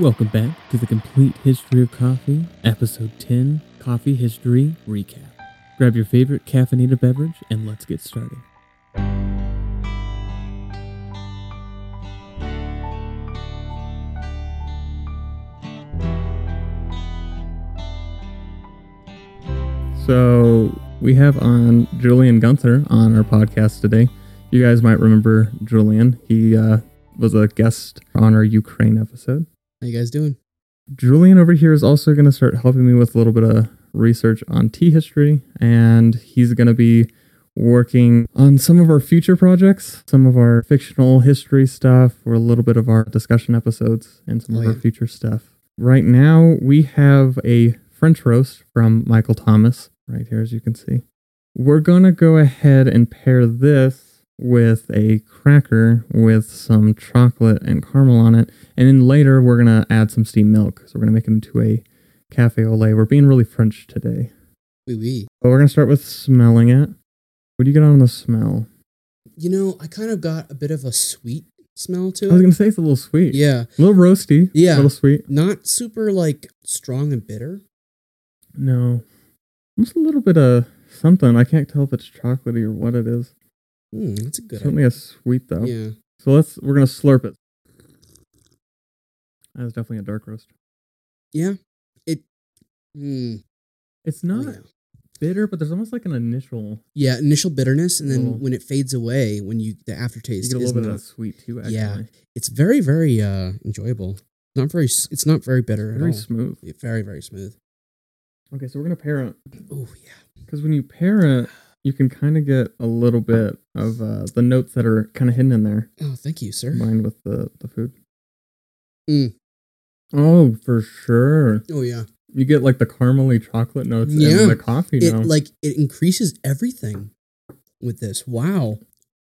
Welcome back to the Complete History of Coffee, Episode 10 Coffee History Recap. Grab your favorite caffeinated beverage and let's get started. So, we have on Julian Gunther on our podcast today. You guys might remember Julian. He uh, was a guest on our Ukraine episode. How you guys doing? Julian over here is also going to start helping me with a little bit of research on tea history, and he's going to be working on some of our future projects, some of our fictional history stuff, or a little bit of our discussion episodes, and some Oh, of our future stuff. Right now, we have a French roast from Michael Thomas right here, as you can see. We're going to go ahead and pair this with a cracker with some chocolate and caramel on it. And then later, we're going to add some steamed milk. So we're going to make it into a cafe au lait. We're being really French today. Wee wee. But we're going to start with smelling it. What do you get on the smell? You know, I kind of got a bit of a sweet smell to it. I was going to say it's a little sweet. Yeah, A little roasty. Yeah. A little sweet. not super like strong and bitter. No. Just a little bit of something. I can't tell if it's chocolatey or what it is. Hmm, that's a good. Certainly a sweet though. Yeah. So let's we're gonna slurp it. That's definitely a dark roast. Yeah. It. Hmm. It's oh, not yeah. bitter, but there's almost like an initial. Yeah, initial bitterness, and then Little- when it fades away, when you the You aftertaste get a little bit not, of that sweet too. Actually. Yeah. it's very very uh enjoyable. Not very. It's not very bitter at all. very smooth. Yeah, very very smooth. Okay, so we're gonna pair it Oh yeah. because when you pair it, you can kind of get a little bit of uh, the notes that are kind of hidden in there, Oh, thank you, sir. combined with the the food. Mm. Oh, for sure. Oh yeah. You get like the caramely chocolate notes Yeah. and the coffee It now. like it increases everything with this. Wow.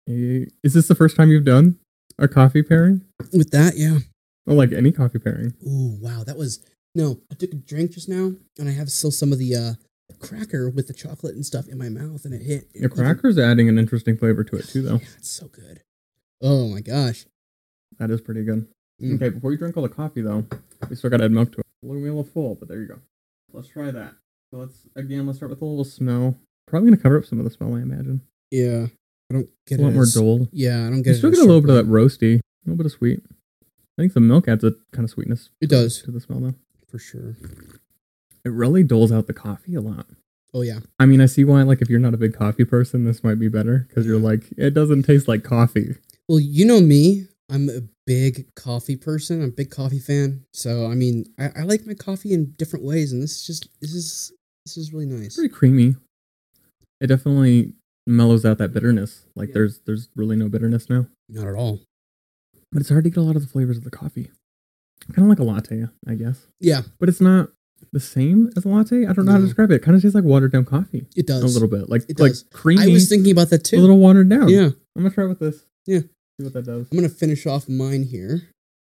Is this the first time you've done a coffee pairing? With that, yeah. Or like any coffee pairing? Ooh, wow, that was no. I took a drink just now, and I have still some of the uh, cracker with the chocolate and stuff in my mouth, and it hit. The cracker's adding an interesting flavor to it too, though. Yeah, it's so good. Oh my gosh. That is pretty good. Mm. Okay, before you drink all the coffee though, we still gotta add milk to it. Me a little full, but there you go. Let's try that. So let's again let's start with a little smell. Probably gonna cover up some of the smell, I imagine. Yeah, I don't get It's a lot it. more as- dull. Yeah, I don't get it. still get a little bit of that roasty, a little bit of sweet. I think the milk adds a kind of sweetness. It does to the smell though. for sure. It really doles out the coffee a lot. Oh yeah, I mean, I see why. Like, if you're not a big coffee person, this might be better because you're like, it doesn't taste like coffee. well, you know me. I'm a big coffee person. I'm a big coffee fan. So I mean, I, I like my coffee in different ways, and this is just this is this is really nice. pretty creamy. It definitely mellows out that bitterness. Like Yeah. there's there's really no bitterness now. Not at all. But it's hard to get a lot of the flavors of the coffee. Kind of like a latte, I guess. Yeah, But it's not the same as a latte. I don't know how to describe it. It kind of tastes like watered down coffee. it does A little bit. Like It like does. creamy. I was thinking about that too. a little watered down. yeah. I'm gonna try it with this. Yeah. See what that does. I'm gonna finish off mine here.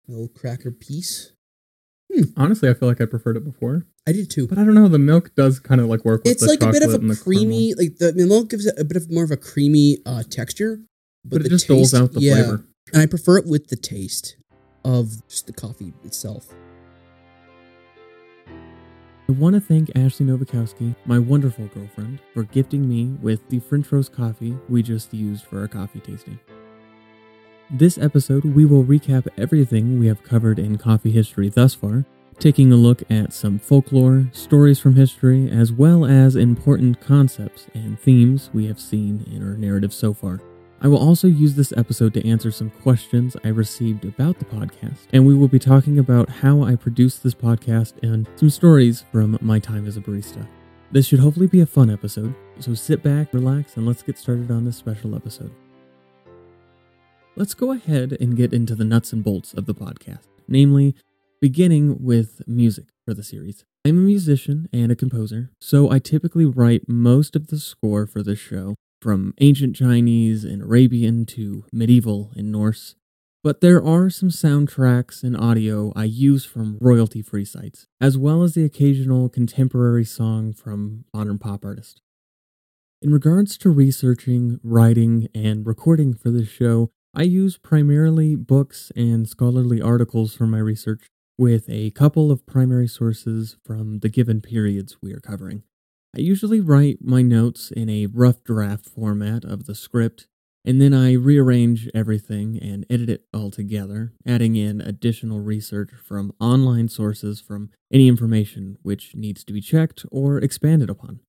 A little cracker piece. Honestly, I feel like I preferred it before. I did too. But I don't know. The milk does kind of like work with It's the like a bit of chocolate and a the caramel. creamy, like the, the milk gives it a bit of more of a creamy uh, texture, But, the it just doles taste- out the yeah, flavor. And I prefer it with the taste of just the coffee itself. I want to thank Ashley Novakowski, my wonderful girlfriend, for gifting me with the French roast coffee we just used for our coffee tasting. This episode, we will recap everything we have covered in coffee history thus far, taking a look at some folklore, stories from history, as well as important concepts and themes we have seen in our narrative so far. I will also use this episode to answer some questions I received about the podcast, and we will be talking about how I produced this podcast and some stories from my time as a barista. This should hopefully be a fun episode, so sit back, relax, and let's get started on this special episode. Let's go ahead and get into the nuts and bolts of the podcast, namely, beginning with music for the series. I'm a musician and a composer, so I typically write most of the score for this show, from ancient Chinese and Arabian to medieval and Norse. But there are some soundtracks and audio I use from royalty free sites, as well as the occasional contemporary song from modern pop artists. In regards to researching, writing, and recording for this show, I use primarily books and scholarly articles for my research, with a couple of primary sources from the given periods we are covering. I usually write my notes in a rough draft format of the script, and then I rearrange everything and edit it all together, adding in additional research from online sources from any information which needs to be checked or expanded upon.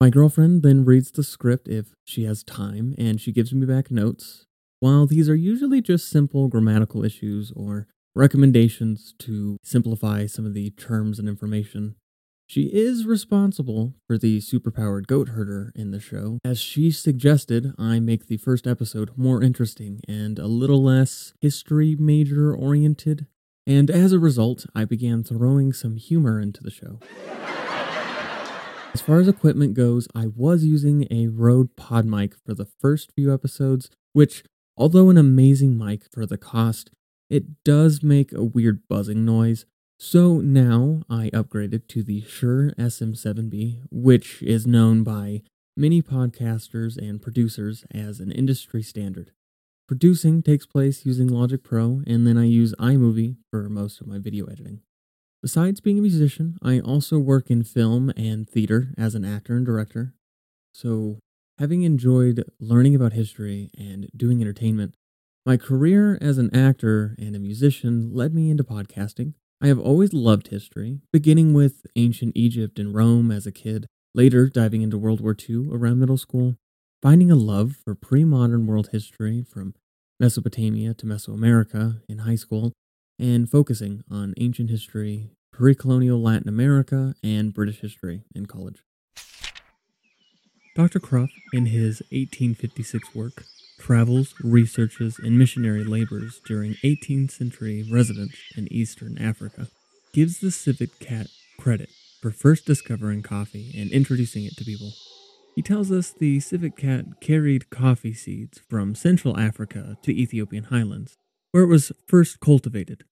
My girlfriend then reads the script if she has time, and she gives me back notes. While these are usually just simple grammatical issues or recommendations to simplify some of the terms and information, she is responsible for the superpowered goat herder in the show, as she suggested I make the first episode more interesting and a little less history major oriented. And as a result, I began throwing some humor into the show. As far as equipment goes, I was using a Rode Pod mic for the first few episodes, which, although an amazing mic for the cost, it does make a weird buzzing noise, so now I upgraded to the Shure SM7B, which is known by many podcasters and producers as an industry standard. Producing takes place using Logic Pro, and then I use iMovie for most of my video editing. Besides being a musician, I also work in film and theater as an actor and director. So, having enjoyed learning about history and doing entertainment, my career as an actor and a musician led me into podcasting I have always loved history, beginning with ancient Egypt and Rome as a kid, later diving into World War II around middle school, finding a love for pre modern world history from Mesopotamia to Mesoamerica in high school, and focusing on ancient history, pre colonial Latin America, and British history in college. Dr. Krapf, in his 1856 work, travels, researches, and missionary labors during 18th century residence in Eastern Africa, gives the civet cat credit for first discovering coffee and introducing it to people. He tells us the civet cat carried coffee seeds from Central Africa to Ethiopian highlands, where it was first cultivated.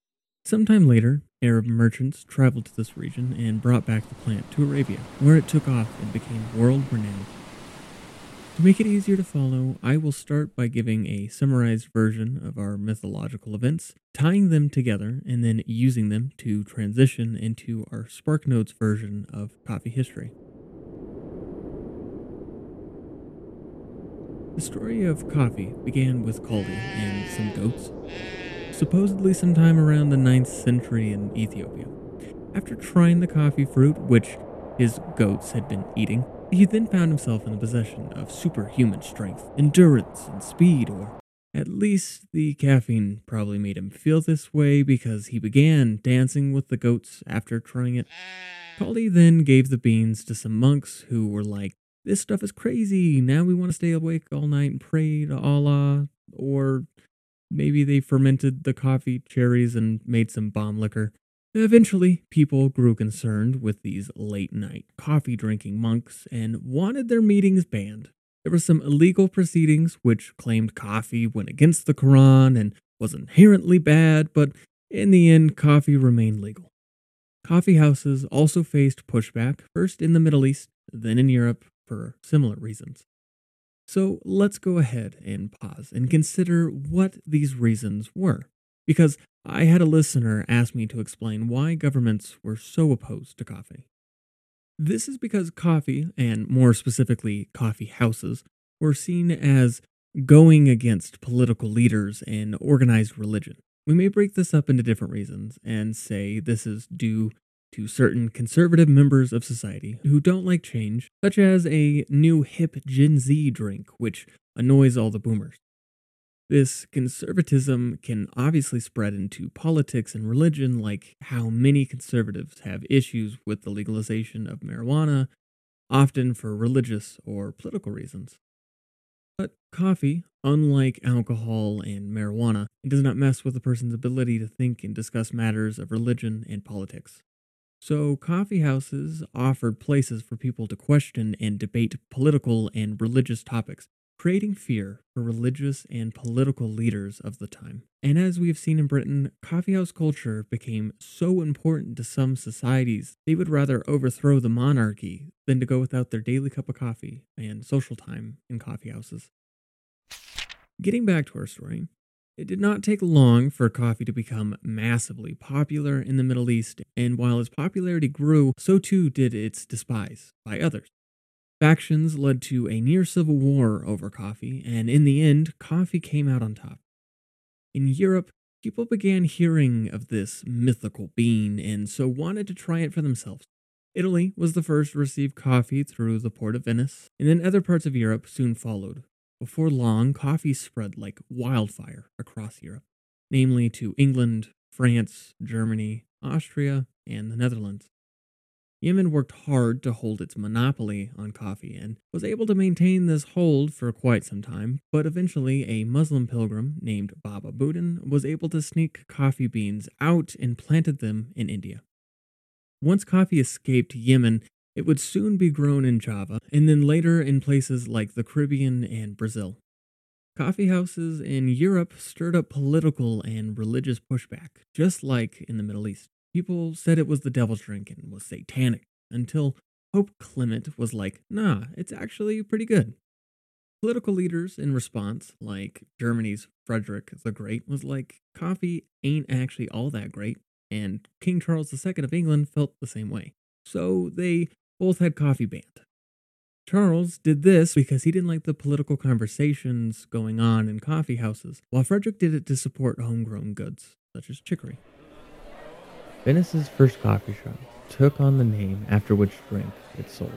Sometime later, Arab merchants traveled to this region and brought back the plant to Arabia, where it took off and became world renowned. To make it easier to follow, I will start by giving a summarized version of our mythological events, tying them together, and then using them to transition into our SparkNotes version of coffee history. The story of coffee began with Kaldi and some goats, supposedly sometime around the 9th century in Ethiopia. After trying the coffee fruit, which his goats had been eating, he then found himself in the possession of superhuman strength, endurance, and speed, or at least the caffeine probably made him feel this way because he began dancing with the goats after trying it. Kaldi then gave the beans to some monks who were like, This stuff is crazy. Now we want to stay awake all night and pray to Allah. Or maybe they fermented the coffee cherries and made some bomb liquor. Eventually, people grew concerned with these late night coffee drinking monks and wanted their meetings banned. There were some illegal proceedings which claimed coffee went against the Quran and was inherently bad, but in the end, coffee remained legal. Coffee houses also faced pushback, first in the Middle East, then in Europe, for similar reasons. So let's go ahead and pause and consider what these reasons were, because I had a listener ask me to explain why governments were so opposed to coffee. This is because coffee, and more specifically coffee houses, were seen as going against political leaders and organized religion. We may break this up into different reasons and say this is due to certain conservative members of society who don't like change, such as a new hip Gen Z drink which annoys all the boomers. This conservatism can obviously spread into politics and religion, like how many conservatives have issues with the legalization of marijuana, often for religious or political reasons. But coffee, unlike alcohol and marijuana, it does not mess with a person's ability to think and discuss matters of religion and politics. So, coffee houses offered places for people to question and debate political and religious topics creating fear for religious and political leaders of the time. And as we have seen in Britain, coffeehouse culture became so important to some societies, they would rather overthrow the monarchy than to go without their daily cup of coffee and social time in coffeehouses. Getting back to our story, It did not take long for coffee to become massively popular in the Middle East, and while its popularity grew, so too did its despise by others. Factions led to a near civil war over coffee, and in the end, coffee came out on top. In Europe, people began hearing of this mythical bean and so wanted to try it for themselves. Italy was the first to receive coffee through the port of Venice, and then other parts of Europe soon followed. Before long, coffee spread like wildfire across Europe, namely to England, France, Germany, Austria, and the Netherlands. Yemen worked hard to hold its monopoly on coffee and was able to maintain this hold for quite some time, but eventually a Muslim pilgrim named Baba Budan was able to sneak coffee beans out and planted them in India. Once coffee escaped Yemen, it would soon be grown in Java and then later in places like the Caribbean and Brazil. Coffee houses in Europe stirred up political and religious pushback, just like in the Middle East. People said it was the devil's drink and was satanic until Pope Clement was like, nah, it's actually pretty good. Political leaders in response, like Germany's Frederick the Great, was like, coffee ain't actually all that great, and King Charles II of England felt the same way. So they both had coffee banned. Charles did this because he didn't like the political conversations going on in coffee houses, while Frederick did it to support homegrown goods, such as chicory. Venice's first coffee shop took on the name after which drink it sold,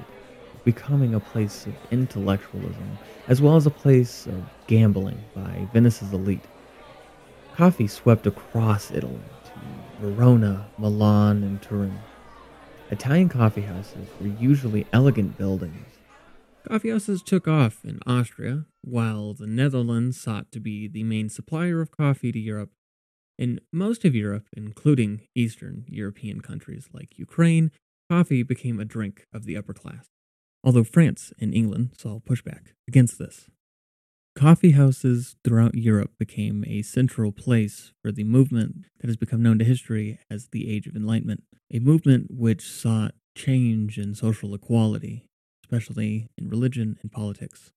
becoming a place of intellectualism as well as a place of gambling by Venice's elite. Coffee swept across Italy to Verona, Milan, and Turin. Italian coffee houses were usually elegant buildings. Coffee houses took off in Austria, while the Netherlands sought to be the main supplier of coffee to Europe in most of Europe, including Eastern European countries like Ukraine, coffee became a drink of the upper class, although France and England saw pushback against this. Coffee houses throughout Europe became a central place for the movement that has become known to history as the Age of Enlightenment, a movement which sought change and social equality, especially in religion and politics.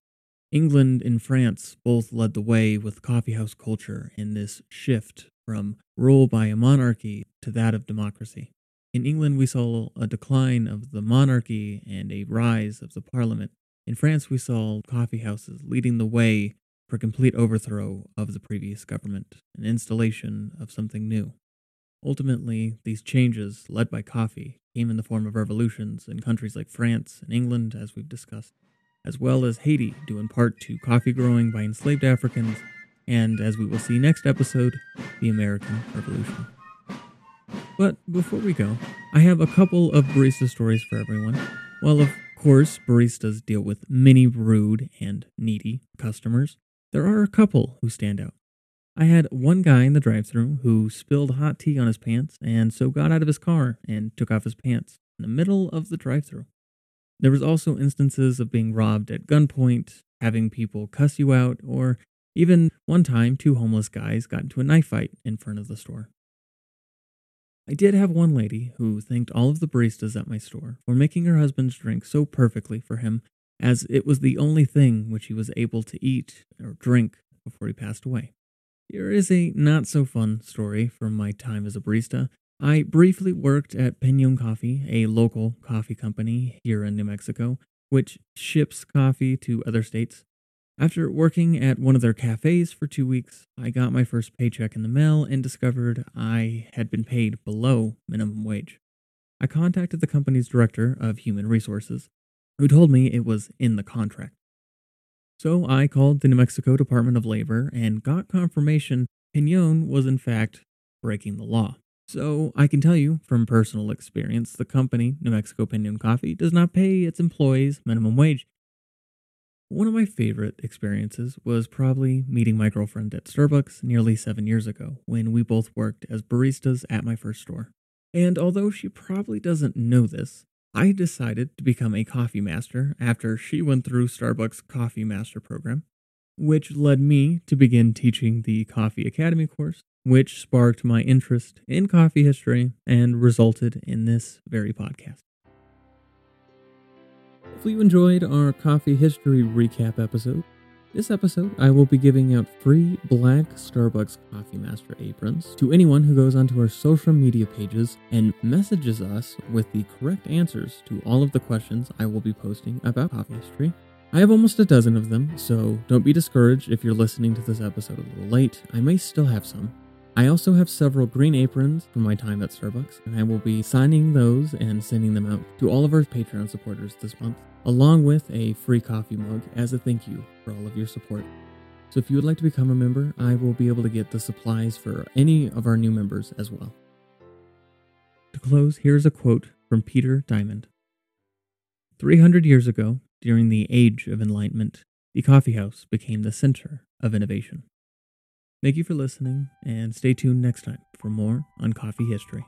England and France both led the way with coffeehouse culture in this shift from rule by a monarchy to that of democracy. In England, we saw a decline of the monarchy and a rise of the parliament. In France, we saw coffee houses leading the way for complete overthrow of the previous government, and installation of something new. Ultimately, these changes, led by coffee, came in the form of revolutions in countries like France and England, as we've discussed, as well as Haiti, due in part to coffee growing by enslaved Africans and as we will see next episode, the American Revolution. But before we go, I have a couple of barista stories for everyone. While of course baristas deal with many rude and needy customers, there are a couple who stand out. I had one guy in the drive through who spilled hot tea on his pants and so got out of his car and took off his pants in the middle of the drive through. There was also instances of being robbed at gunpoint, having people cuss you out, or even one time, two homeless guys got into a knife fight in front of the store. I did have one lady who thanked all of the baristas at my store for making her husband's drink so perfectly for him, as it was the only thing which he was able to eat or drink before he passed away. Here is a not so fun story from my time as a barista. I briefly worked at Pinon Coffee, a local coffee company here in New Mexico, which ships coffee to other states. After working at one of their cafes for two weeks, I got my first paycheck in the mail and discovered I had been paid below minimum wage. I contacted the company's director of human resources, who told me it was in the contract. So I called the New Mexico Department of Labor and got confirmation Pinon was in fact breaking the law. So I can tell you from personal experience, the company, New Mexico Pinon Coffee, does not pay its employees minimum wage one of my favorite experiences was probably meeting my girlfriend at Starbucks nearly seven years ago when we both worked as baristas at my first store. And although she probably doesn't know this, I decided to become a coffee master after she went through Starbucks Coffee Master program, which led me to begin teaching the Coffee Academy course, which sparked my interest in coffee history and resulted in this very podcast. If you enjoyed our coffee history recap episode, This episode, I will be giving out free black Starbucks Coffee Master aprons to anyone who goes onto our social media pages and messages us with the correct answers to all of the questions I will be posting about coffee history. I have almost a dozen of them, so don't be discouraged if you're listening to this episode a little late. I may still have some. I also have several green aprons from my time at Starbucks, and I will be signing those and sending them out to all of our Patreon supporters this month, along with a free coffee mug as a thank you for all of your support. So if you would like to become a member, I will be able to get the supplies for any of our new members as well. To close, here's a quote from Peter Diamandis 300 years ago, during the Age of Enlightenment, the coffeehouse became the center of innovation. Thank you for listening, and stay tuned next time for more on coffee history.